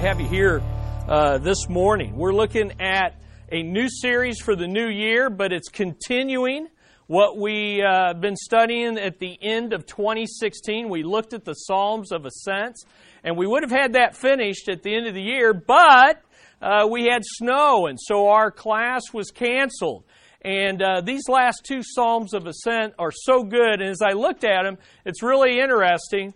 to have you here uh, this morning. We're looking at a new series for the new year, but it's continuing what we've uh, been studying at the end of 2016. We looked at the Psalms of Ascents, and we would have had that finished at the end of the year, but uh, we had snow, and so our class was canceled. And uh, these last two Psalms of Ascent are so good, and as I looked at them, it's really interesting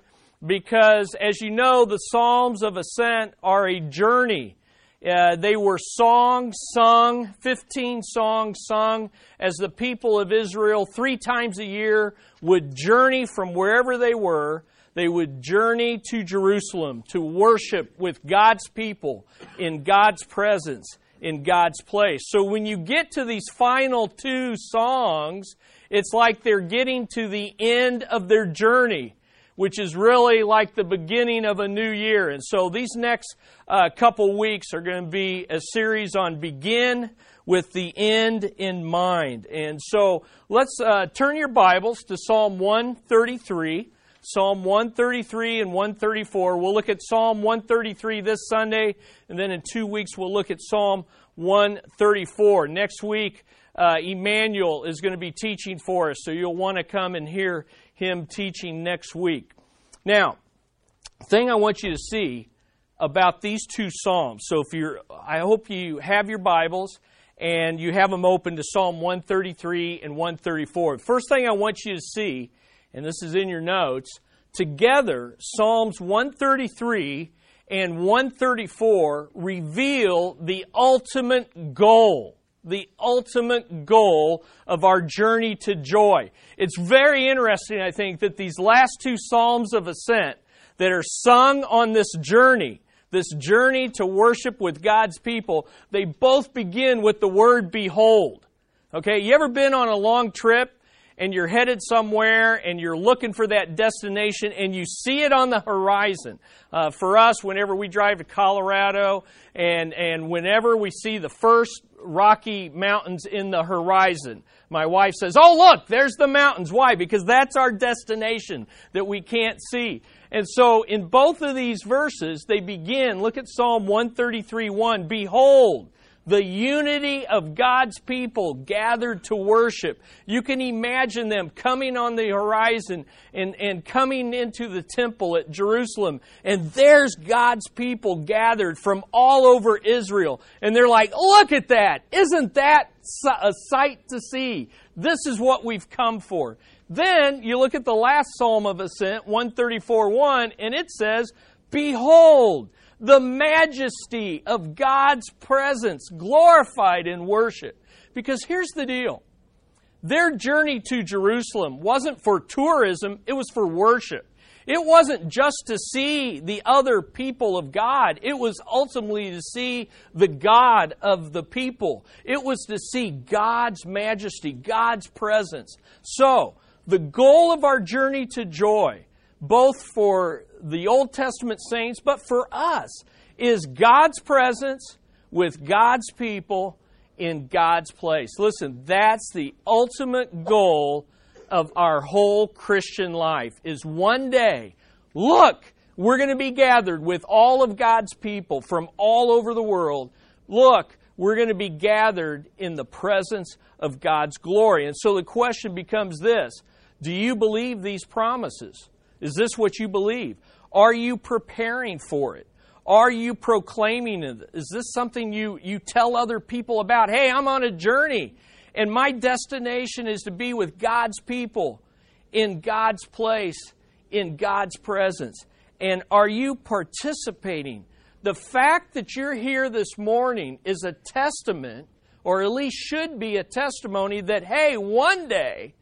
because, as you know, the Psalms of Ascent are a journey uh, they were songs sung, 15 songs sung, as the people of Israel three times a year would journey from wherever they were. They would journey to Jerusalem to worship with God's people in God's presence, in God's place. So when you get to these final two songs, it's like they're getting to the end of their journey which is really like the beginning of a new year. And so these next uh, couple weeks are going to be a series on begin with the end in mind. And so let's uh, turn your Bibles to Psalm 133. Psalm 133 and 134. We'll look at Psalm 133 this Sunday, and then in two weeks we'll look at Psalm 134. Next week, uh, Emmanuel is going to be teaching for us, so you'll want to come and hear him teaching next week. Now, thing I want you to see about these two psalms. So if you're I hope you have your Bibles and you have them open to Psalm 133 and 134. First thing I want you to see, and this is in your notes, together Psalms 133 and 134 reveal the ultimate goal the ultimate goal of our journey to joy. It's very interesting, I think, that these last two Psalms of Ascent that are sung on this journey, this journey to worship with God's people, they both begin with the word behold. Okay, you ever been on a long trip and you're headed somewhere and you're looking for that destination and you see it on the horizon. Uh, for us, whenever we drive to Colorado and, and whenever we see the first Rocky Mountains in the horizon, my wife says, Oh, look, there's the mountains. Why? Because that's our destination that we can't see. And so in both of these verses, they begin, look at Psalm 133 1. Behold, the unity of God's people gathered to worship. You can imagine them coming on the horizon and, and coming into the temple at Jerusalem. And there's God's people gathered from all over Israel. And they're like, look at that. Isn't that a sight to see? This is what we've come for. Then you look at the last Psalm of Ascent, 134 1, and it says, Behold, the majesty of God's presence glorified in worship. Because here's the deal their journey to Jerusalem wasn't for tourism, it was for worship. It wasn't just to see the other people of God. It was ultimately to see the God of the people. It was to see God's majesty, God's presence. So, the goal of our journey to joy, both for the Old Testament saints, but for us, is God's presence with God's people in God's place. Listen, that's the ultimate goal of our whole Christian life is one day, look, we're going to be gathered with all of God's people from all over the world. Look, we're going to be gathered in the presence of God's glory. And so the question becomes this Do you believe these promises? Is this what you believe? Are you preparing for it? Are you proclaiming it? Is this something you, you tell other people about? Hey, I'm on a journey, and my destination is to be with God's people in God's place, in God's presence. And are you participating? The fact that you're here this morning is a testament, or at least should be a testimony, that, hey, one day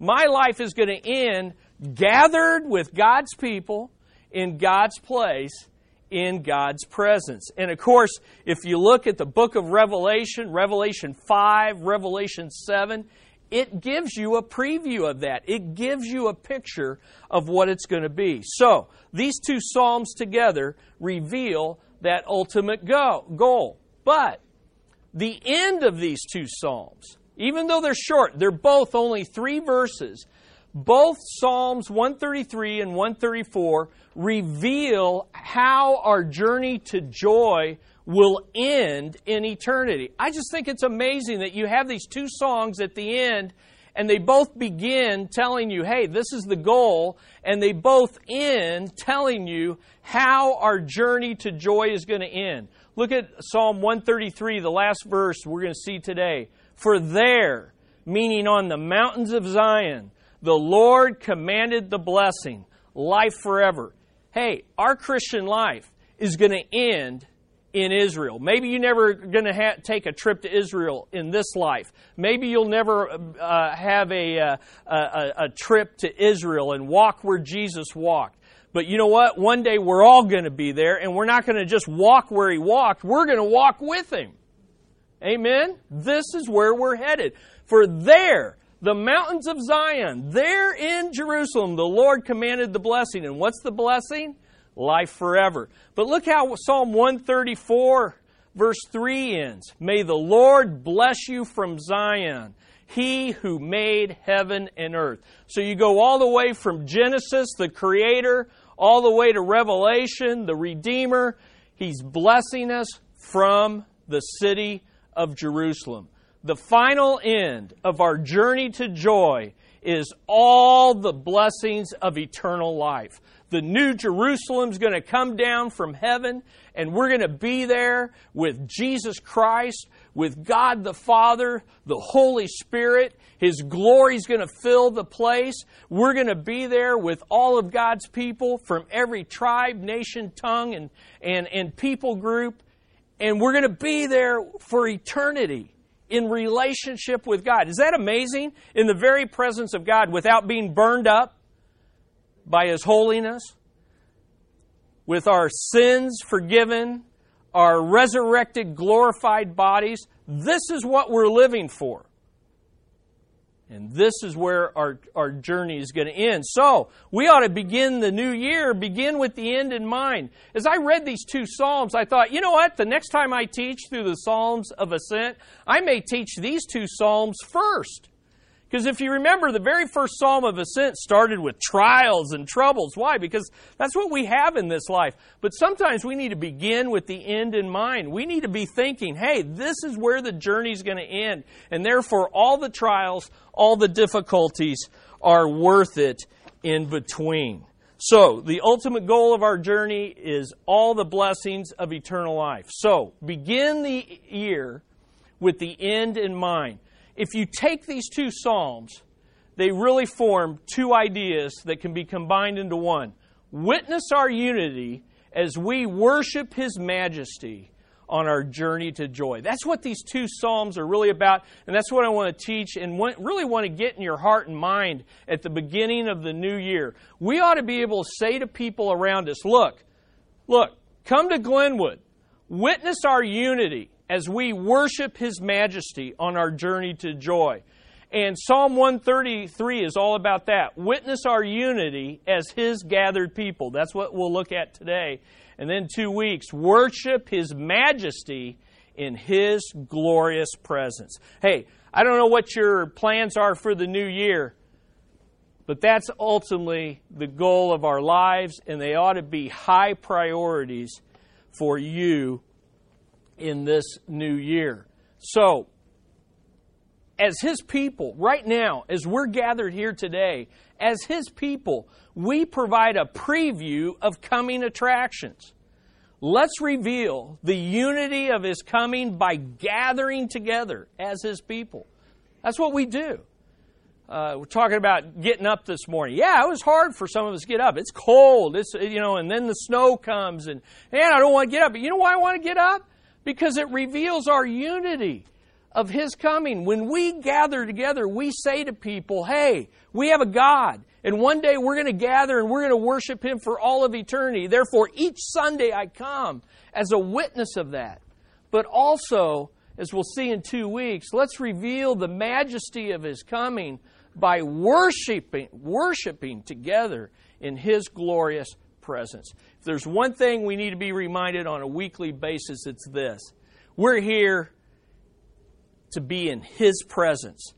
my life is going to end gathered with God's people in God's place, in God's presence. And of course, if you look at the book of Revelation, Revelation 5, Revelation 7, it gives you a preview of that. It gives you a picture of what it's going to be. So, these two Psalms together reveal that ultimate go- goal. But the end of these two Psalms, even though they're short, they're both only three verses, Both Psalms 133 and 134 reveal how our journey to joy will end in eternity. I just think it's amazing that you have these two songs at the end and they both begin telling you, hey, this is the goal, and they both end telling you how our journey to joy is going to end. Look at Psalm 133, the last verse we're going to see today. For there, meaning on the mountains of Zion, the Lord commanded the blessing, life forever. Hey, our Christian life is going to end in Israel. Maybe you're never going to ha- take a trip to Israel in this life. Maybe you'll never uh, have a, uh, a, a trip to Israel and walk where Jesus walked. But you know what? One day we're all going to be there, and we're not going to just walk where he walked. We're going to walk with him. Amen? This is where we're headed. For there, the mountains of Zion, there in Jerusalem, the Lord commanded the blessing. And what's the blessing? life forever. But look how Psalm 134, verse 3 ends. May the Lord bless you from Zion, he who made heaven and earth. So you go all the way from Genesis, the Creator, all the way to Revelation, the Redeemer. He's blessing us from the city of Jerusalem. The final end of our journey to joy is all the blessings of eternal life the new Jerusalem's going to come down from heaven, and we're going to be there with Jesus Christ, with God the Father, the Holy Spirit. His glory's going to fill the place. We're going to be there with all of God's people from every tribe, nation, tongue, and, and, and people group. And we're going to be there for eternity in relationship with God. Is that amazing? In the very presence of God without being burned up by His holiness, with our sins forgiven, our resurrected, glorified bodies. This is what we're living for. And this is where our, our journey is going to end. So, we ought to begin the new year, begin with the end in mind. As I read these two Psalms, I thought, you know what? The next time I teach through the Psalms of Ascent, I may teach these two Psalms first. Because if you remember, the very first psalm of ascent started with trials and troubles. Why? Because that's what we have in this life. But sometimes we need to begin with the end in mind. We need to be thinking, hey, this is where the journey's going to end. And therefore, all the trials, all the difficulties are worth it in between. So, the ultimate goal of our journey is all the blessings of eternal life. So, begin the year with the end in mind if you take these two Psalms, they really form two ideas that can be combined into one. Witness our unity as we worship His majesty on our journey to joy. That's what these two Psalms are really about, and that's what I want to teach and really want to get in your heart and mind at the beginning of the new year. We ought to be able to say to people around us, look, look, come to Glenwood, witness our unity as we worship His majesty on our journey to joy. And Psalm 133 is all about that. Witness our unity as His gathered people. That's what we'll look at today. And then two weeks, worship His majesty in His glorious presence. Hey, I don't know what your plans are for the new year, but that's ultimately the goal of our lives, and they ought to be high priorities for you in this new year. So, as His people, right now, as we're gathered here today, as His people, we provide a preview of coming attractions. Let's reveal the unity of His coming by gathering together as His people. That's what we do. Uh, we're talking about getting up this morning. Yeah, it was hard for some of us to get up. It's cold. It's you know, and then the snow comes, and man, I don't want to get up. But you know why I want to get up? Because it reveals our unity of His coming. When we gather together, we say to people, hey, we have a God, and one day we're going to gather and we're going to worship Him for all of eternity. Therefore, each Sunday I come as a witness of that. But also, as we'll see in two weeks, let's reveal the majesty of His coming by worshiping, worshiping together in His glorious presence. If there's one thing we need to be reminded on a weekly basis, it's this. We're here to be in His presence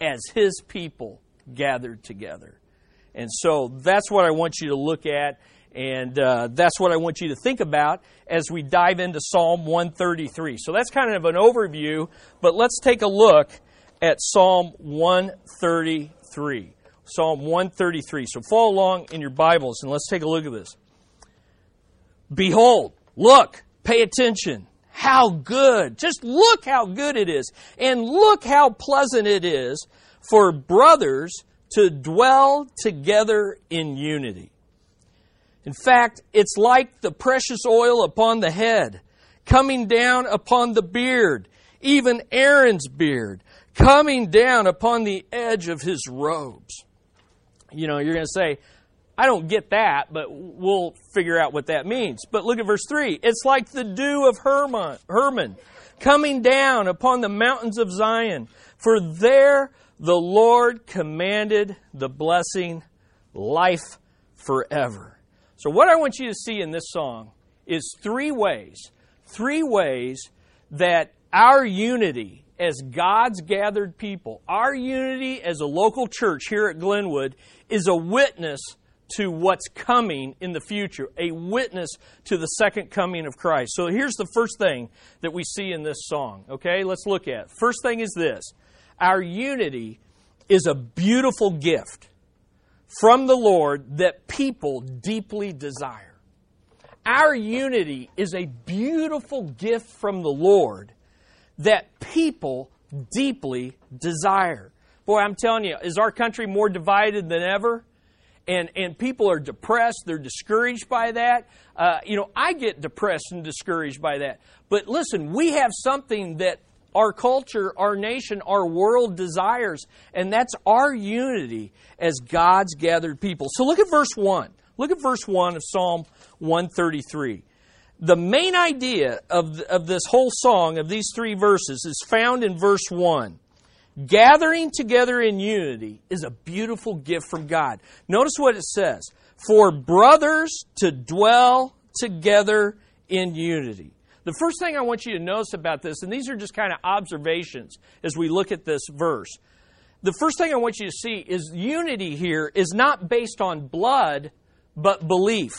as His people gathered together. And so that's what I want you to look at, and uh, that's what I want you to think about as we dive into Psalm 133. So that's kind of an overview, but let's take a look at Psalm 133. Psalm 133. So follow along in your Bibles and let's take a look at this. Behold, look, pay attention. How good. Just look how good it is. And look how pleasant it is for brothers to dwell together in unity. In fact, it's like the precious oil upon the head, coming down upon the beard, even Aaron's beard, coming down upon the edge of his robes. You know, you're going to say, I don't get that, but we'll figure out what that means. But look at verse 3. It's like the dew of Hermon, coming down upon the mountains of Zion. For there the Lord commanded the blessing, life forever. So, what I want you to see in this song is three ways, three ways that our unity as God's gathered people, our unity as a local church here at Glenwood, is a witness to what's coming in the future, a witness to the second coming of Christ. So here's the first thing that we see in this song. Okay, let's look at. It. First thing is this our unity is a beautiful gift from the Lord that people deeply desire. Our unity is a beautiful gift from the Lord that people deeply desire. Boy, I'm telling you, is our country more divided than ever? And, and people are depressed, they're discouraged by that. Uh, you know, I get depressed and discouraged by that. But listen, we have something that our culture, our nation, our world desires, and that's our unity as God's gathered people. So look at verse 1. Look at verse 1 of Psalm 133. The main idea of, of this whole song, of these three verses, is found in verse 1. Gathering together in unity is a beautiful gift from God. Notice what it says for brothers to dwell together in unity. The first thing I want you to notice about this, and these are just kind of observations as we look at this verse. The first thing I want you to see is unity here is not based on blood, but belief.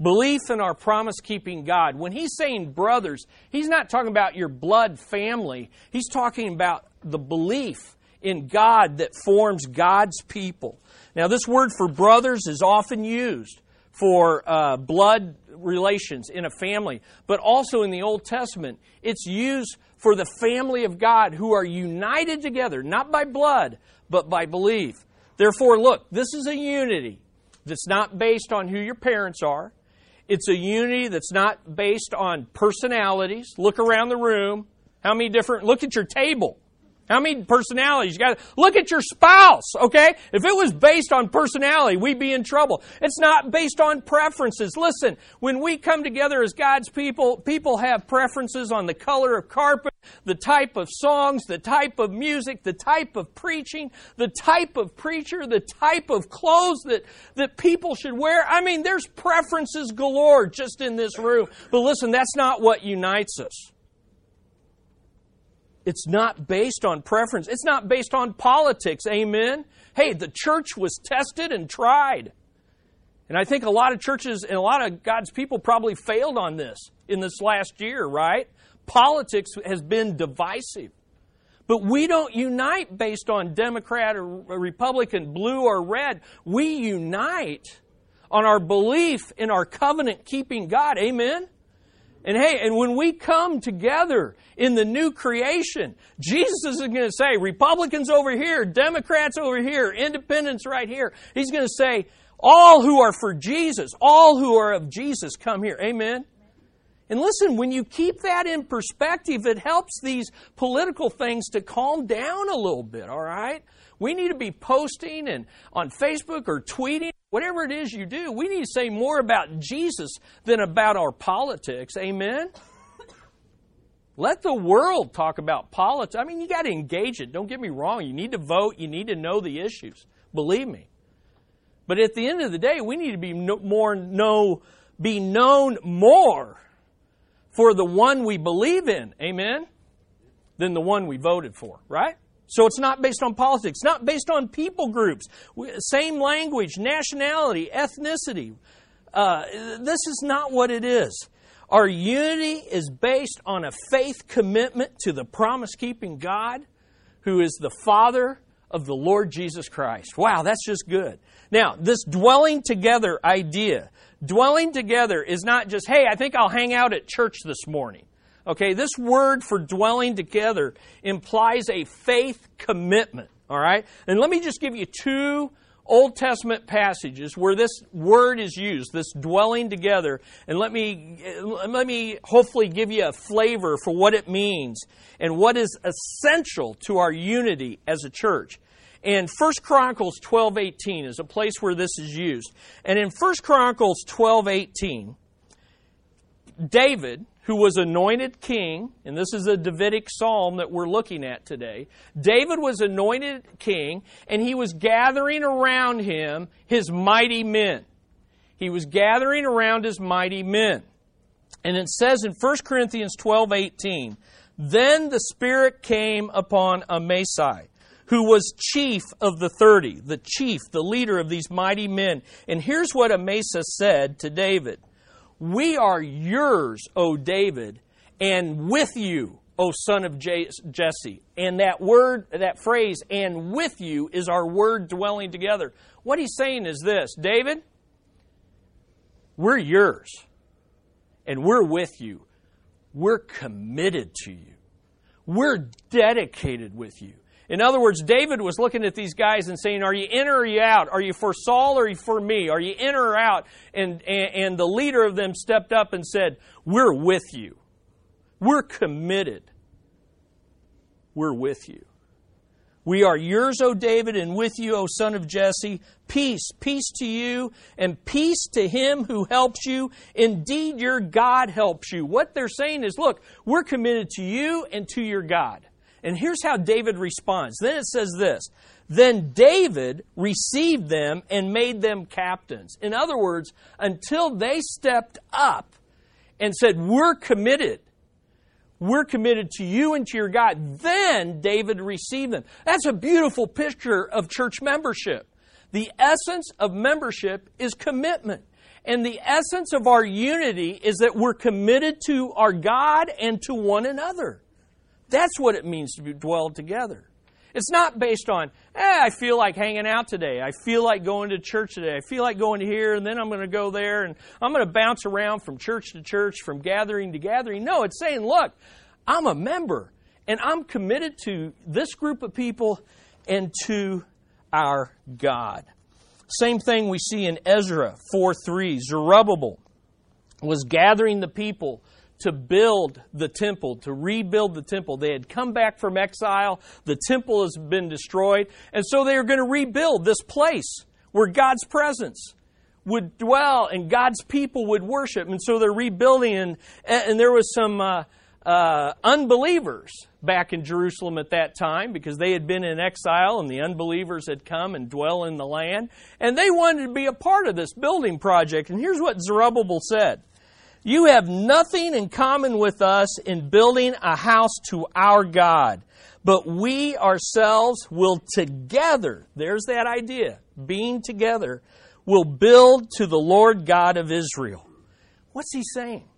Belief in our promise keeping God. When he's saying brothers, he's not talking about your blood family. He's talking about the belief in God that forms God's people. Now, this word for brothers is often used for uh, blood relations in a family, but also in the Old Testament, it's used for the family of God who are united together, not by blood, but by belief. Therefore, look, this is a unity that's not based on who your parents are. It's a unity that's not based on personalities. Look around the room. How many different, look at your table. How many personalities? You got look at your spouse, okay? If it was based on personality, we'd be in trouble. It's not based on preferences. Listen, when we come together as God's people, people have preferences on the color of carpet, the type of songs, the type of music, the type of preaching, the type of preacher, the type of clothes that, that people should wear. I mean, there's preferences galore just in this room. But listen, that's not what unites us. It's not based on preference. It's not based on politics. Amen. Hey, the church was tested and tried. And I think a lot of churches and a lot of God's people probably failed on this in this last year, right? Politics has been divisive. But we don't unite based on Democrat or Republican, blue or red. We unite on our belief in our covenant keeping God. Amen? And hey, and when we come together in the new creation, Jesus isn't going to say, Republicans over here, Democrats over here, independents right here. He's going to say, all who are for Jesus, all who are of Jesus, come here. Amen? And listen, when you keep that in perspective, it helps these political things to calm down a little bit, all right? We need to be posting and on Facebook or tweeting, whatever it is you do. We need to say more about Jesus than about our politics. Amen. Let the world talk about politics. I mean, you got to engage it. Don't get me wrong. You need to vote. You need to know the issues. Believe me. But at the end of the day, we need to be more know, be known more for the one we believe in. Amen. Than the one we voted for. Right? So it's not based on politics, not based on people groups, same language, nationality, ethnicity. Uh, this is not what it is. Our unity is based on a faith commitment to the promise keeping God who is the Father of the Lord Jesus Christ. Wow, that's just good. Now, this dwelling together idea, dwelling together is not just, hey, I think I'll hang out at church this morning. Okay, this word for dwelling together implies a faith commitment. All right? And let me just give you two Old Testament passages where this word is used, this dwelling together, and let me, let me hopefully give you a flavor for what it means and what is essential to our unity as a church. And 1 Chronicles 12:18 is a place where this is used. And in 1 Chronicles 12:18, David, who was anointed king, and this is a Davidic psalm that we're looking at today. David was anointed king, and he was gathering around him his mighty men. He was gathering around his mighty men. And it says in 1 Corinthians 12 18, Then the Spirit came upon Amasai, who was chief of the thirty, the chief, the leader of these mighty men. And here's what Amasa said to David we are yours, O David, and with you, O son of Jesse. And that word, that phrase, and with you, is our word dwelling together. What he's saying is this David, we're yours, and we're with you. We're committed to you. We're dedicated with you. In other words, David was looking at these guys and saying, Are you in or are you out? Are you for Saul or are you for me? Are you in or out? And, and, and the leader of them stepped up and said, We're with you. We're committed. We're with you. We are yours, O David, and with you, O son of Jesse. Peace, peace to you, and peace to him who helps you. Indeed, your God helps you. What they're saying is, look, we're committed to you and to your God. And here's how David responds. Then it says this Then David received them and made them captains. In other words, until they stepped up and said, We're committed. We're committed to you and to your God. Then David received them. That's a beautiful picture of church membership. The essence of membership is commitment. And the essence of our unity is that we're committed to our God and to one another. That's what it means to dwell together. It's not based on, eh, I feel like hanging out today. I feel like going to church today. I feel like going here, and then I'm going to go there, and I'm going to bounce around from church to church, from gathering to gathering. No, it's saying, look, I'm a member, and I'm committed to this group of people and to our God. Same thing we see in Ezra 4 3. Zerubbabel was gathering the people to build the temple, to rebuild the temple. They had come back from exile. The temple has been destroyed. And so they are going to rebuild this place where God's presence would dwell and God's people would worship. And so they're rebuilding. And, and there was some uh, uh, unbelievers back in Jerusalem at that time because they had been in exile and the unbelievers had come and dwell in the land. And they wanted to be a part of this building project. And here's what Zerubbabel said. You have nothing in common with us in building a house to our God, but we ourselves will together, there's that idea, being together, will build to the Lord God of Israel. What's he saying?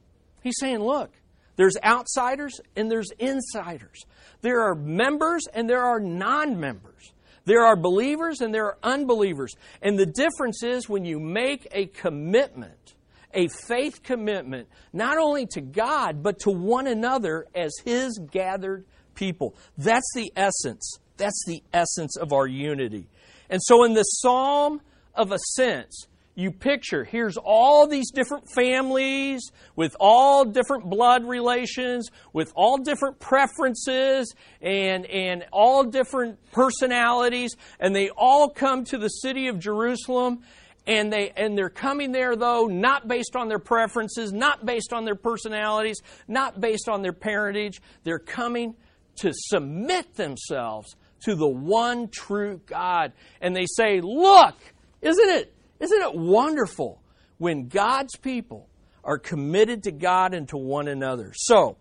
He's saying, look, there's outsiders and there's insiders. There are members and there are non members. There are believers and there are unbelievers. And the difference is when you make a commitment a faith commitment, not only to God, but to one another as His gathered people. That's the essence. That's the essence of our unity. And so in the Psalm of Ascents, you picture here's all these different families with all different blood relations, with all different preferences and, and all different personalities, and they all come to the city of Jerusalem and they and they're coming there though not based on their preferences, not based on their personalities, not based on their parentage. They're coming to submit themselves to the one true God. And they say, "Look, isn't it isn't it wonderful when God's people are committed to God and to one another?" So,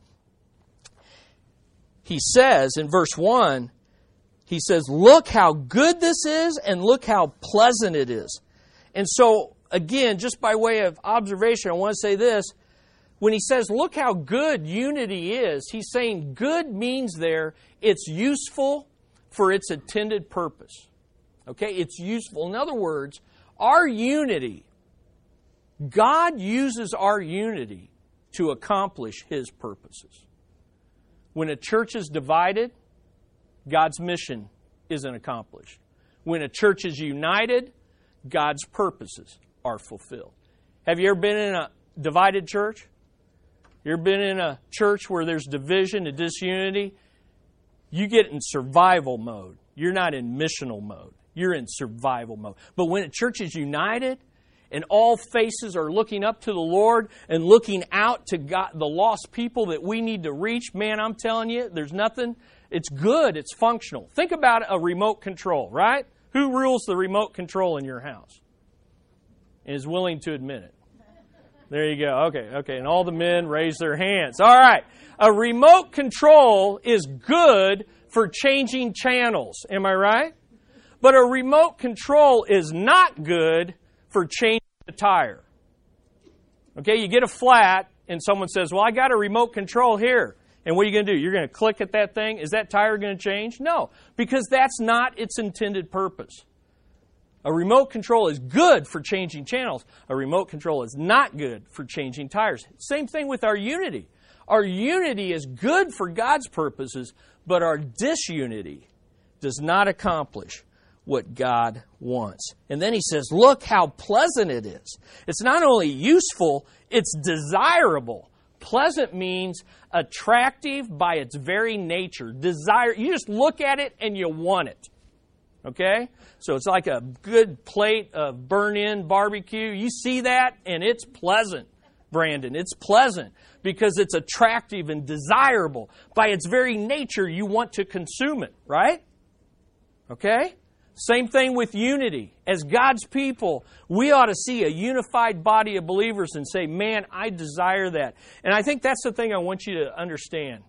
he says in verse 1, He says, Look how good this is, and look how pleasant it is. And so, again, just by way of observation, I want to say this. When he says, Look how good unity is, he's saying good means there it's useful for its intended purpose. Okay? It's useful. In other words, our unity, God uses our unity to accomplish his purposes. When a church is divided, God's mission isn't accomplished. When a church is united, God's purposes are fulfilled. Have you ever been in a divided church? You ever been in a church where there's division and disunity? You get in survival mode. You're not in missional mode. You're in survival mode. But when a church is united and all faces are looking up to the Lord and looking out to God, the lost people that we need to reach, man, I'm telling you, there's nothing. It's good. It's functional. Think about a remote control, right? Who rules the remote control in your house? And is willing to admit it. There you go. Okay, okay. And all the men raise their hands. All right. A remote control is good for changing channels. Am I right? But a remote control is not good for changing the tire. Okay, you get a flat and someone says, Well, I got a remote control here. And what are you going to do? You're going to click at that thing? Is that tire going to change? No, because that's not its intended purpose. A remote control is good for changing channels. A remote control is not good for changing tires. Same thing with our unity. Our unity is good for God's purposes, but our disunity does not accomplish what God wants. And then he says, Look how pleasant it is. It's not only useful, it's desirable. Pleasant means attractive by its very nature. Desire, you just look at it and you want it. Okay? So it's like a good plate of burn in barbecue. You see that and it's pleasant, Brandon. It's pleasant because it's attractive and desirable. By its very nature, you want to consume it, right? Okay? Same thing with unity. As God's people, we ought to see a unified body of believers and say, man, I desire that. And I think that's the thing I want you to understand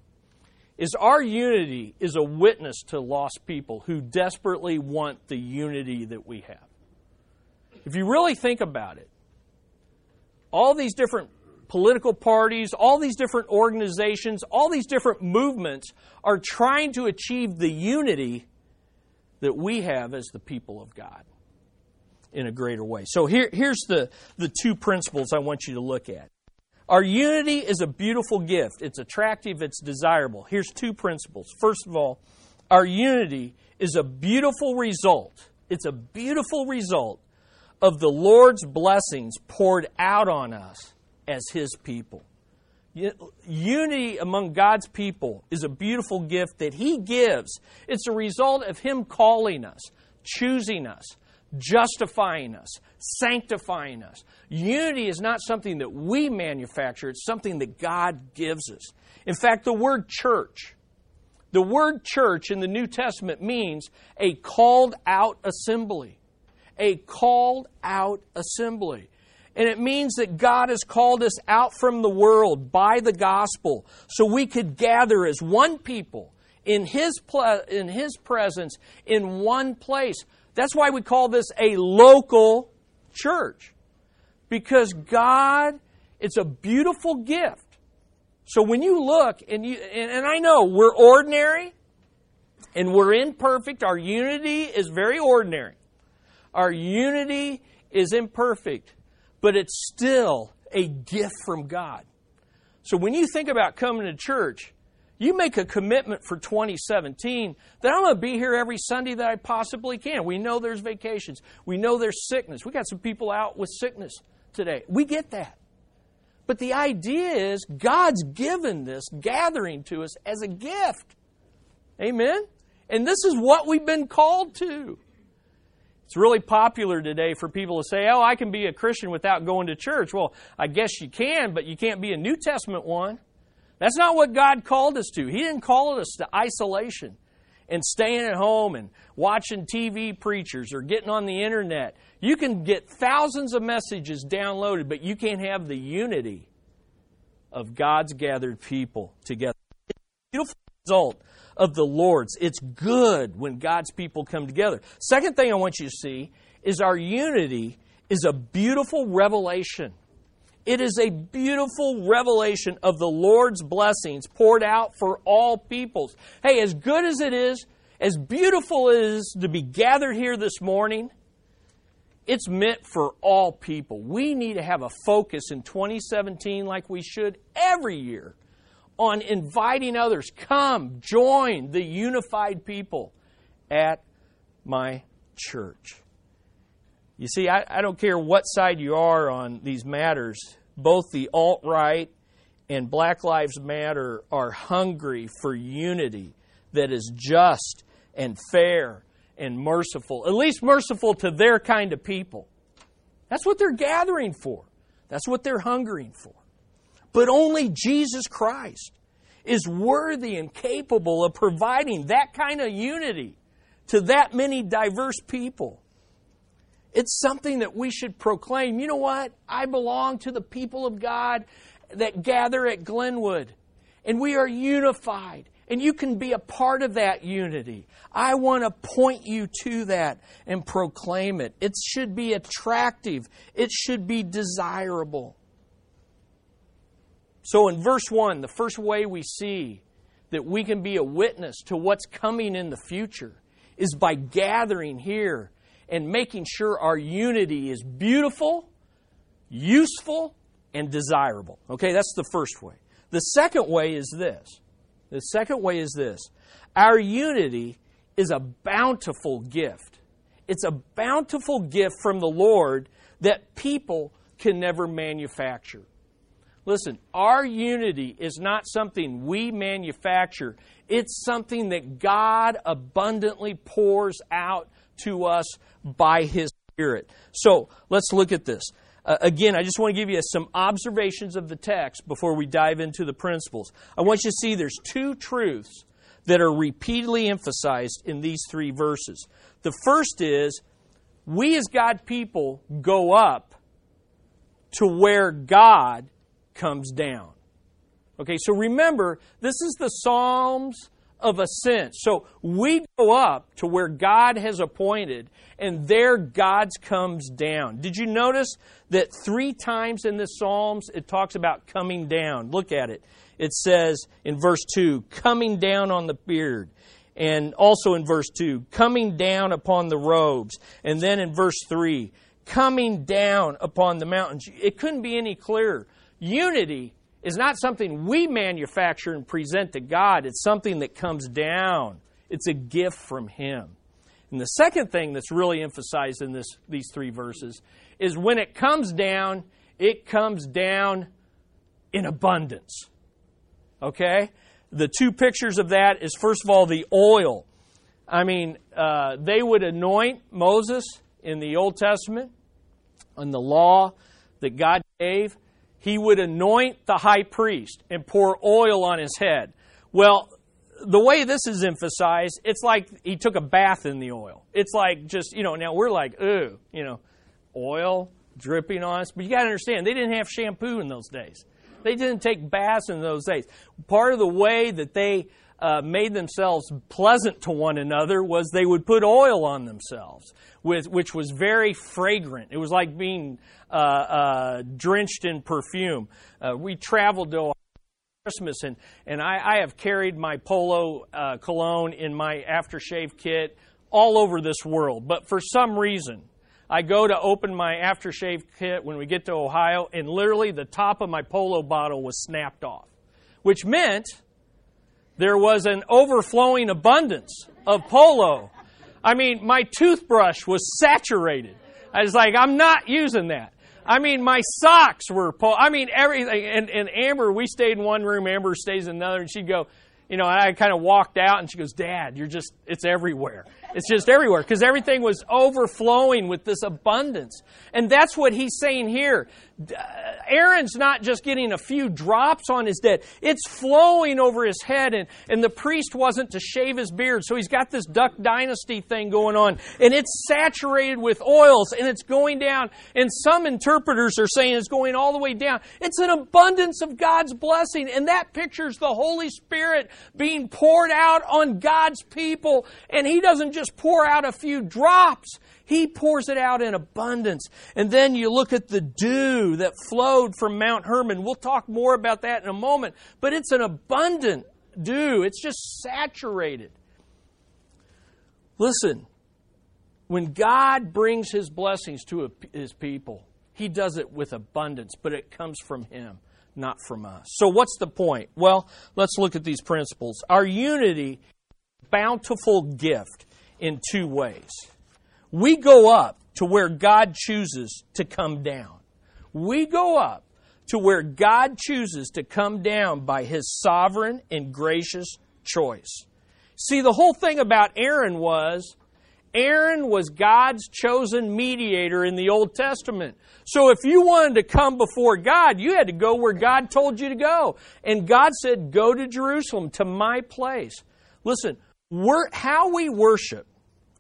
is our unity is a witness to lost people who desperately want the unity that we have. If you really think about it, all these different political parties, all these different organizations, all these different movements are trying to achieve the unity that we have as the people of God in a greater way. So here, here's the, the two principles I want you to look at. Our unity is a beautiful gift. It's attractive, it's desirable. Here's two principles. First of all, our unity is a beautiful result. It's a beautiful result of the Lord's blessings poured out on us as His people. Unity among God's people is a beautiful gift that He gives. It's a result of Him calling us, choosing us, justifying us, sanctifying us. Unity is not something that we manufacture, it's something that God gives us. In fact, the word church, the word church in the New Testament means a called out assembly. A called out assembly. And it means that God has called us out from the world by the gospel so we could gather as one people in His, ple- in His presence in one place. That's why we call this a local church. Because God, it's a beautiful gift. So when you look, and, you, and, and I know we're ordinary and we're imperfect, our unity is very ordinary. Our unity is imperfect but it's still a gift from God. So when you think about coming to church, you make a commitment for 2017 that I'm going to be here every Sunday that I possibly can. We know there's vacations. We know there's sickness. We got some people out with sickness today. We get that. But the idea is God's given this gathering to us as a gift. Amen? And this is what we've been called to. It's really popular today for people to say, oh, I can be a Christian without going to church. Well, I guess you can, but you can't be a New Testament one. That's not what God called us to. He didn't call us to isolation and staying at home and watching TV preachers or getting on the internet. You can get thousands of messages downloaded, but you can't have the unity of God's gathered people together. Beautiful result of the Lord's. It's good when God's people come together. Second thing I want you to see is our unity is a beautiful revelation. It is a beautiful revelation of the Lord's blessings poured out for all peoples. Hey, as good as it is, as beautiful as it is to be gathered here this morning, it's meant for all people. We need to have a focus in 2017 like we should every year on inviting others. Come, join the unified people at my church. You see, I, I don't care what side you are on these matters, both the alt right and Black Lives Matter are hungry for unity that is just and fair and merciful, at least merciful to their kind of people. That's what they're gathering for. That's what they're hungering for. But only Jesus Christ is worthy and capable of providing that kind of unity to that many diverse people. It's something that we should proclaim. You know what? I belong to the people of God that gather at Glenwood, and we are unified, and you can be a part of that unity. I want to point you to that and proclaim it. It should be attractive, it should be desirable. So, in verse 1, the first way we see that we can be a witness to what's coming in the future is by gathering here and making sure our unity is beautiful, useful, and desirable. Okay, that's the first way. The second way is this. The second way is this. Our unity is a bountiful gift. It's a bountiful gift from the Lord that people can never manufacture. Listen, our unity is not something we manufacture, it's something that God abundantly pours out to us by His Spirit. So let's look at this. Uh, again, I just want to give you some observations of the text before we dive into the principles. I want you to see there's two truths that are repeatedly emphasized in these three verses. The first is we as God people go up to where God comes down. Okay, so remember, this is the Psalms of ascent. So we go up to where God has appointed, and there God's comes down. Did you notice that three times in the Psalms it talks about coming down? Look at it. It says in verse 2, coming down on the beard. And also in verse 2, coming down upon the robes. And then in verse 3, coming down upon the mountains. It couldn't be any clearer. Unity is not something we manufacture and present to God, it's something that comes down. It's a gift from Him. And the second thing that's really emphasized in this, these three verses is when it comes down, it comes down in abundance. Okay? The two pictures of that is first of all the oil. I mean, uh, they would anoint Moses in the Old Testament on the law that God gave he would anoint the high priest and pour oil on his head. Well, the way this is emphasized, it's like he took a bath in the oil. It's like just, you know, now we're like, ooh, you know, oil dripping on us. But you got to understand, they didn't have shampoo in those days. They didn't take baths in those days. Part of the way that they uh, made themselves pleasant to one another was they would put oil on themselves, with, which was very fragrant. It was like being uh, uh, drenched in perfume. Uh, we traveled to Christmas, and, and I, I have carried my Polo uh, cologne in my aftershave kit all over this world. But for some reason, I go to open my aftershave kit when we get to Ohio, and literally the top of my Polo bottle was snapped off, which meant there was an overflowing abundance of Polo. I mean, my toothbrush was saturated. I was like, I'm not using that. I mean, my socks were, Polo. I mean, everything. And, and Amber, we stayed in one room, Amber stays in another, and she'd go, you know, I kind of walked out and she goes, Dad, you're just, it's everywhere. It's just everywhere because everything was overflowing with this abundance. And that's what he's saying here. Uh, Aaron's not just getting a few drops on his head, it's flowing over his head. And, and the priest wasn't to shave his beard, so he's got this Duck Dynasty thing going on. And it's saturated with oils and it's going down. And some interpreters are saying it's going all the way down. It's an abundance of God's blessing. And that pictures the Holy Spirit being poured out on God's people. And He doesn't just pour out a few drops. He pours it out in abundance. And then you look at the dew that flowed from Mount Hermon. We'll talk more about that in a moment, but it's an abundant dew. It's just saturated. Listen, when God brings His blessings to His people, He does it with abundance, but it comes from Him, not from us. So, what's the point? Well, let's look at these principles. Our unity, bountiful gift in two ways. We go up to where God chooses to come down. We go up to where God chooses to come down by His sovereign and gracious choice. See, the whole thing about Aaron was Aaron was God's chosen mediator in the Old Testament. So if you wanted to come before God, you had to go where God told you to go. And God said, Go to Jerusalem, to my place. Listen, how we worship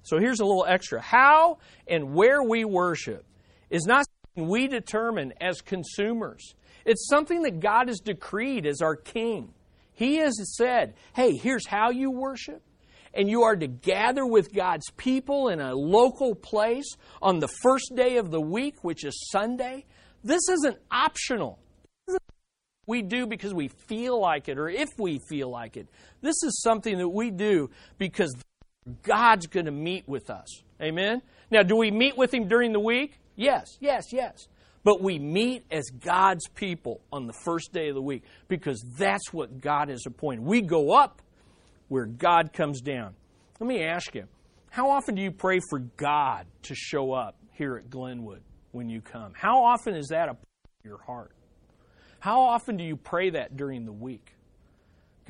so here's a little extra. How and where we worship is not something we determine as consumers. It's something that God has decreed as our king. He has said, hey, here's how you worship. And you are to gather with God's people in a local place on the first day of the week, which is Sunday. This isn't optional. we do because we feel like it or if we feel like it. This is something that we do because God's going to meet with us. Amen? Now, do we meet with Him during the week? Yes, yes, yes. But we meet as God's people on the first day of the week because that's what God has appointed. We go up where God comes down. Let me ask you, how often do you pray for God to show up here at Glenwood when you come? How often is that a part of your heart? How often do you pray that during the week?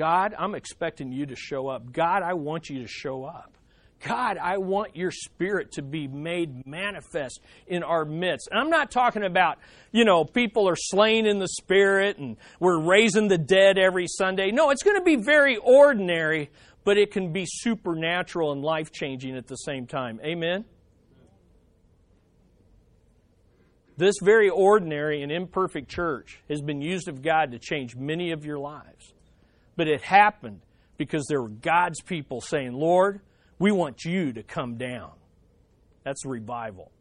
God, I'm expecting you to show up. God, I want you to show up. God, I want your spirit to be made manifest in our midst. And I'm not talking about, you know, people are slain in the spirit and we're raising the dead every Sunday. No, it's going to be very ordinary, but it can be supernatural and life changing at the same time. Amen? This very ordinary and imperfect church has been used of God to change many of your lives. But it happened because there were God's people saying, Lord, we want you to come down. That's revival.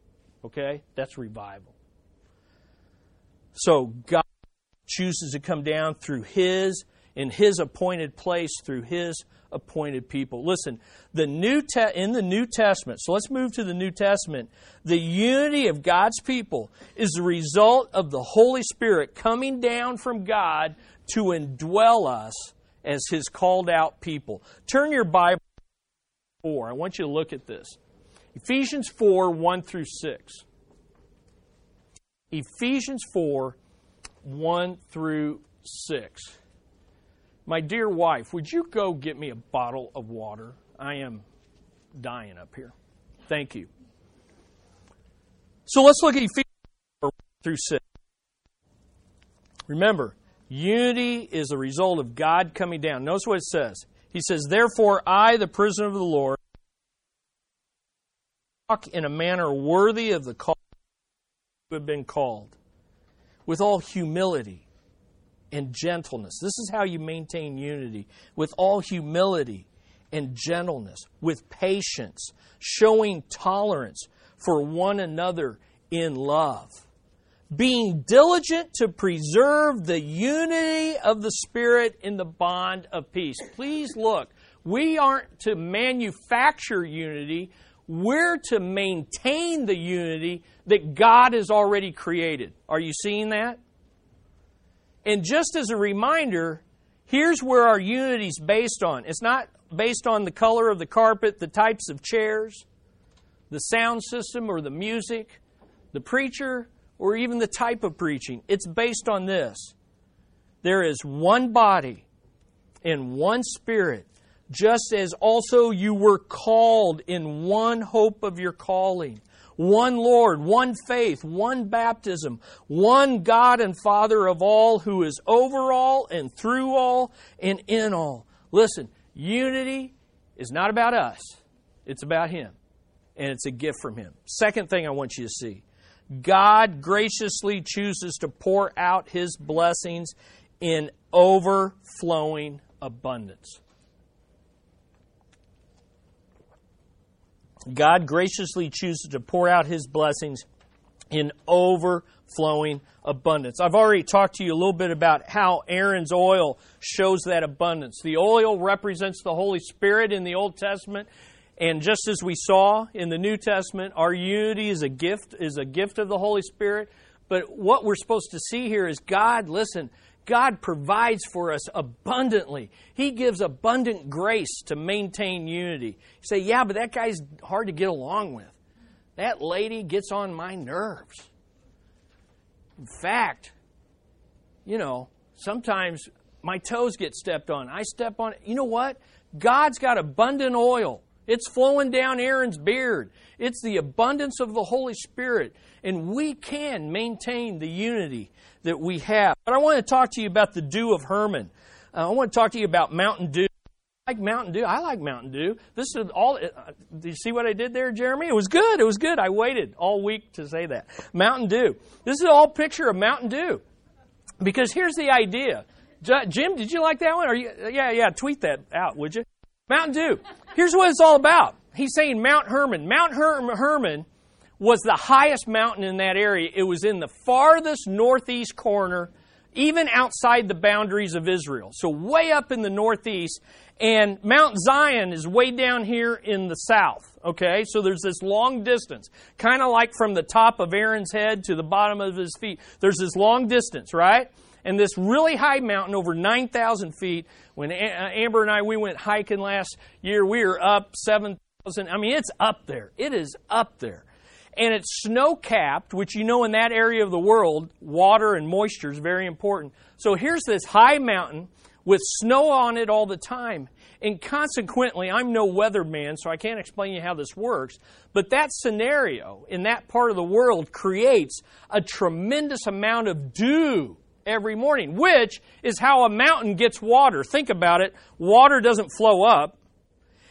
Okay? That's revival. So God chooses to come down through His, in His appointed place, through His appointed people. Listen, the New Te- in the New Testament, so let's move to the New Testament. The unity of God's people is the result of the Holy Spirit coming down from God to indwell us as his called out people. Turn your Bible 4. I want you to look at this. Ephesians 4 1 through 6. Ephesians 4 1 through 6. My dear wife, would you go get me a bottle of water? I am dying up here. Thank you. So let's look at Ephesians 4 1 through 6. Remember, Unity is a result of God coming down. Notice what it says. He says, Therefore, I, the prisoner of the Lord, walk in a manner worthy of the call you have been called, with all humility and gentleness. This is how you maintain unity. With all humility and gentleness, with patience, showing tolerance for one another in love being diligent to preserve the unity of the Spirit in the bond of peace. Please look, we aren't to manufacture unity, we're to maintain the unity that God has already created. Are you seeing that? And just as a reminder, here's where our unity is based on. It's not based on the color of the carpet, the types of chairs, the sound system, or the music, the preacher, or even the type of preaching. It's based on this there is one body and one spirit, just as also you were called in one hope of your calling. One Lord, one faith, one baptism, one God and Father of all, who is over all and through all and in all. Listen, unity is not about us, it's about Him. And it's a gift from Him. Second thing I want you to see God graciously chooses to pour out His blessings in overflowing abundance. God graciously chooses to pour out His blessings in overflowing abundance. I've already talked to you a little bit about how Aaron's oil shows that abundance. The oil represents the Holy Spirit in the Old Testament. And just as we saw in the New Testament, our unity is a gift, is a gift of the Holy Spirit. But what we're supposed to see here is God, listen, God provides for us abundantly. He gives abundant grace to maintain unity. You say, yeah, but that guy's hard to get along with. That lady gets on my nerves. In fact, you know, sometimes my toes get stepped on. I step on it. You know what? God's got abundant oil. It's flowing down Aaron's beard. It's the abundance of the Holy Spirit. And we can maintain the unity that we have. But I want to talk to you about the Dew of Hermon. Uh, I want to talk to you about Mountain Dew. I like Mountain Dew. I like Mountain Dew. This is all. Uh, do you see what I did there, Jeremy? It was good. It was good. I waited all week to say that. Mountain Dew. This is all picture of Mountain Dew. Because here's the idea. Jim, did you like that one? Are you? Yeah, yeah. Tweet that out, would you? Mountain Dew. Here's what it's all about. He's saying Mount Hermon. Mount Her- Hermon was the highest mountain in that area. It was in the farthest northeast corner, even outside the boundaries of Israel. So, way up in the northeast. And Mount Zion is way down here in the south. Okay, so there's this long distance, kind of like from the top of Aaron's head to the bottom of his feet. There's this long distance, right? And this really high mountain, over 9,000 feet. When uh, Amber and I we went hiking last year, we were up 7,000. I mean, it's up there. It is up there and it's snow capped, which you know in that area of the world, water and moisture is very important. So here's this high mountain with snow on it all the time. And consequently, I'm no weatherman, so I can't explain you how this works. But that scenario in that part of the world creates a tremendous amount of dew every morning, which is how a mountain gets water. Think about it. Water doesn't flow up,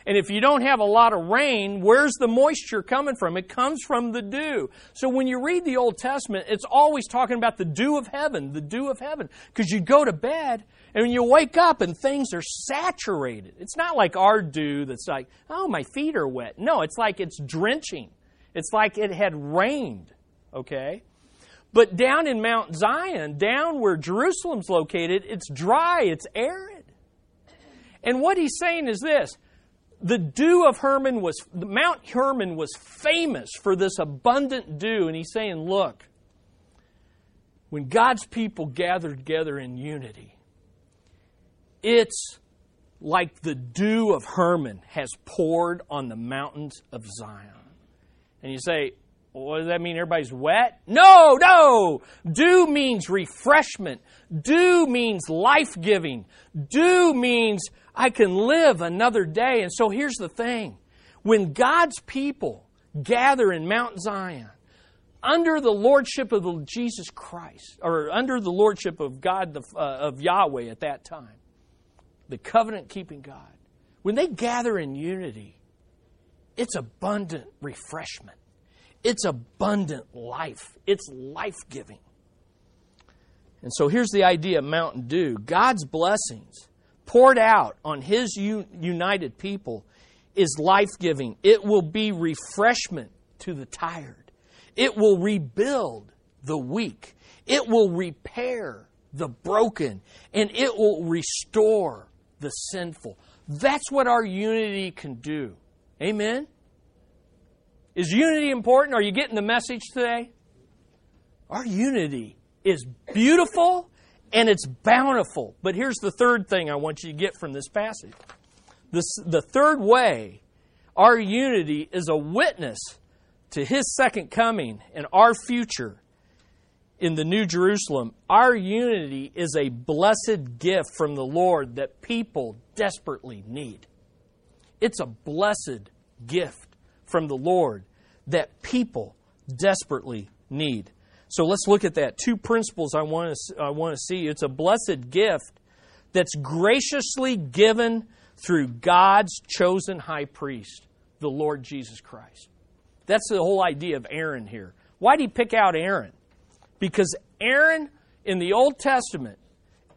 and if you don't have a lot of rain, where's the moisture coming from? It comes from the dew. So when you read the Old Testament, it's always talking about the dew of heaven, the dew of heaven. Because you go to bed and you wake up and things are saturated. It's not like our dew that's like, oh, my feet are wet. No, it's like it's drenching. It's like it had rained. Okay? But down in Mount Zion, down where Jerusalem's located, it's dry, it's arid. And what he's saying is this the dew of Hermon was, Mount Hermon was famous for this abundant dew. And he's saying, look, when God's people gather together in unity, it's like the dew of Hermon has poured on the mountains of Zion. And you say, what does that mean? Everybody's wet? No, no! Dew means refreshment. Dew means life giving. Dew means I can live another day. And so here's the thing when God's people gather in Mount Zion, under the lordship of the Jesus Christ, or under the lordship of God, the, uh, of Yahweh at that time, the covenant keeping God, when they gather in unity, it's abundant refreshment. It's abundant life. It's life giving. And so here's the idea of Mountain Dew God's blessings poured out on His united people is life giving. It will be refreshment to the tired. It will rebuild the weak. It will repair the broken. And it will restore the sinful. That's what our unity can do. Amen? Is unity important? Are you getting the message today? Our unity is beautiful and it's bountiful. But here's the third thing I want you to get from this passage. This, the third way, our unity is a witness to His second coming and our future in the New Jerusalem. Our unity is a blessed gift from the Lord that people desperately need. It's a blessed gift from the Lord that people desperately need. So let's look at that. Two principles I want to, I want to see. It's a blessed gift that's graciously given through God's chosen high priest, the Lord Jesus Christ. That's the whole idea of Aaron here. Why did he pick out Aaron? Because Aaron, in the Old Testament,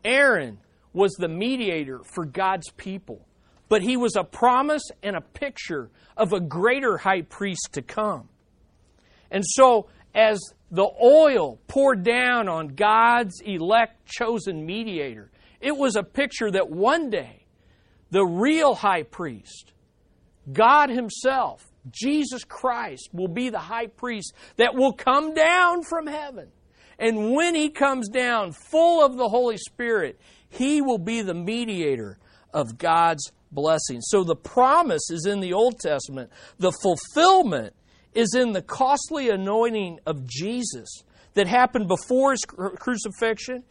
Aaron was the mediator for God's people. But he was a promise and a picture of a greater high priest to come. And so, as the oil poured down on God's elect chosen mediator, it was a picture that one day the real high priest, God Himself, Jesus Christ, will be the high priest that will come down from heaven. And when He comes down full of the Holy Spirit, He will be the mediator of God's blessing. So the promise is in the Old Testament, the fulfillment is in the costly anointing of Jesus that happened before his crucifixion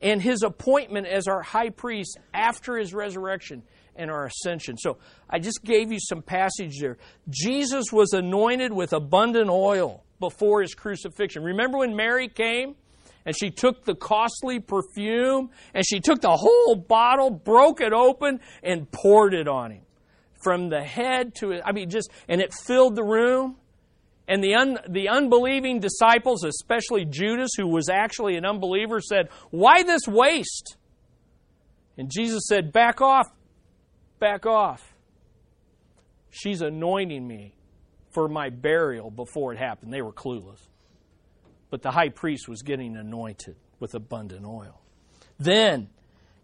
and his appointment as our high priest after his resurrection and our ascension. So I just gave you some passage there. Jesus was anointed with abundant oil before his crucifixion. Remember when Mary came and she took the costly perfume and she took the whole bottle, broke it open, and poured it on him. From the head to I mean, just, and it filled the room. And the, un, the unbelieving disciples, especially Judas, who was actually an unbeliever, said, Why this waste? And Jesus said, Back off, back off. She's anointing me for my burial before it happened. They were clueless. But the high priest was getting anointed with abundant oil. Then,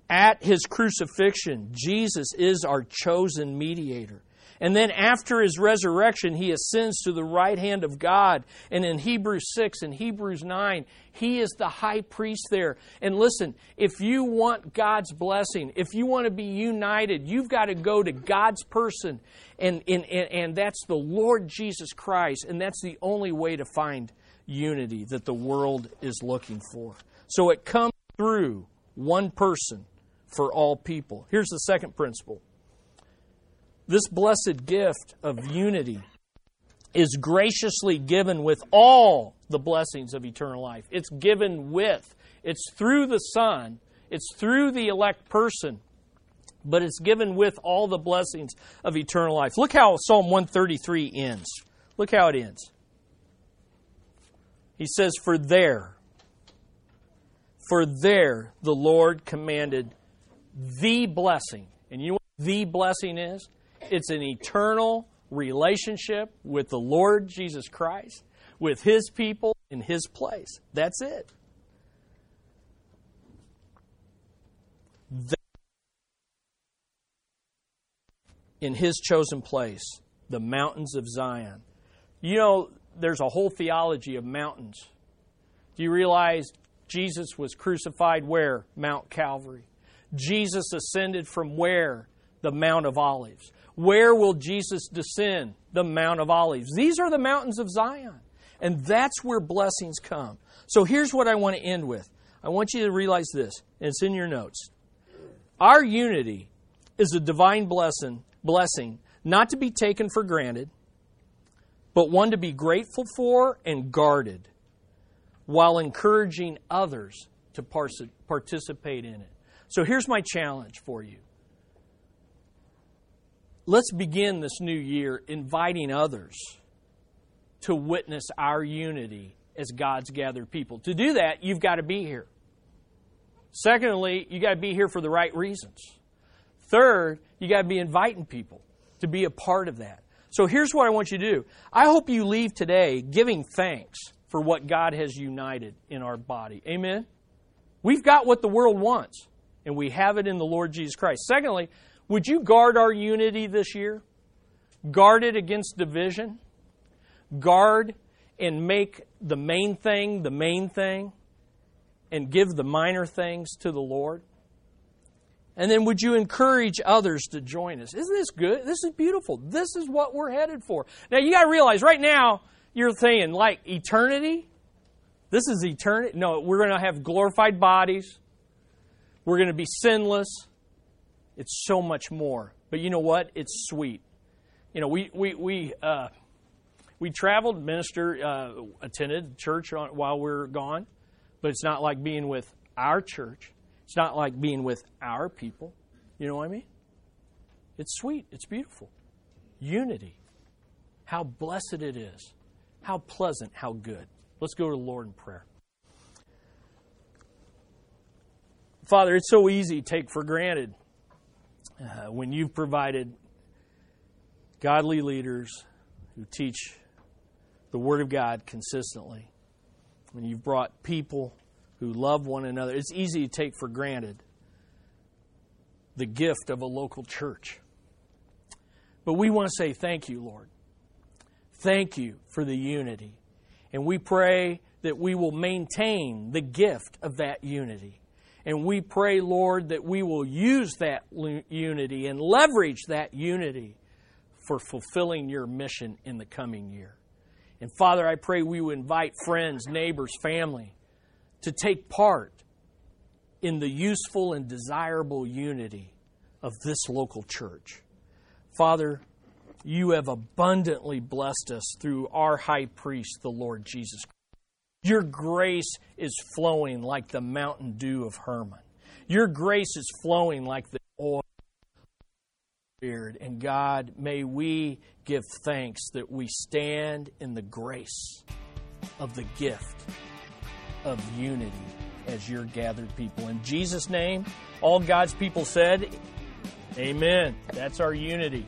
at his crucifixion, Jesus is our chosen mediator. And then after his resurrection, he ascends to the right hand of God. And in Hebrews 6 and Hebrews 9, he is the high priest there. And listen, if you want God's blessing, if you want to be united, you've got to go to God's person. And, and, and that's the Lord Jesus Christ. And that's the only way to find unity that the world is looking for. So it comes through one person for all people. Here's the second principle this blessed gift of unity is graciously given with all the blessings of eternal life. It's given with, it's through the Son, it's through the elect person, but it's given with all the blessings of eternal life. Look how Psalm 133 ends. Look how it ends. He says, For there, for there the Lord commanded the blessing. And you know what the blessing is? It's an eternal relationship with the Lord Jesus Christ, with His people in His place. That's it. in His chosen place, the mountains of Zion. You know, there's a whole theology of mountains. Do you realize Jesus was crucified where? Mount Calvary. Jesus ascended from where? The Mount of Olives. Where will Jesus descend? The Mount of Olives. These are the mountains of Zion. And that's where blessings come. So here's what I want to end with. I want you to realize this, and it's in your notes. Our unity is a divine blessing, blessing not to be taken for granted, but one to be grateful for and guarded while encouraging others to participate in it. So here's my challenge for you. Let's begin this new year inviting others to witness our unity as God's gathered people. To do that, you've got to be here. Secondly, you got to be here for the right reasons. Third, you got to be inviting people to be a part of that. So here's what I want you to do. I hope you leave today giving thanks for what God has united in our body. Amen? We've got what the world wants, and we have it in the Lord Jesus Christ. Secondly, would you guard our unity this year? Guard it against division? Guard and make the main thing the main thing? And give the minor things to the Lord? And then would you encourage others to join us? Isn't this good? This is beautiful. This is what we're headed for. Now you got to realize right now you're saying like eternity. This is eternity. No, we're going to have glorified bodies. We're going to be sinless. It's so much more. But you know what? It's sweet. you know, we we we uh, we traveled, minister, uh, attended church on, while we are gone, but it's not like being with our church. It's not like being with our people. You know what I mean? It's sweet. It's beautiful. Unity. How blessed it is. How pleasant. How good. Let's go to the Lord in prayer. Father, it's so easy to take for granted uh, when you've provided godly leaders who teach the Word of God consistently, when you've brought people who love one another, it's easy to take for granted the gift of a local church. But we want to say thank you, Lord. Thank you for the unity. And we pray that we will maintain the gift of that unity. And we pray, Lord, that we will use that unity and leverage that unity for fulfilling your mission in the coming year. And Father, I pray we would invite friends, neighbors, family to take part in the useful and desirable unity of this local church. Father, you have abundantly blessed us through our high priest, the Lord Jesus Christ. Your grace is flowing like the mountain dew of Hermon. Your grace is flowing like the oil And God, may we give thanks that we stand in the grace of the gift of unity as your gathered people. In Jesus' name, all God's people said, Amen. That's our unity.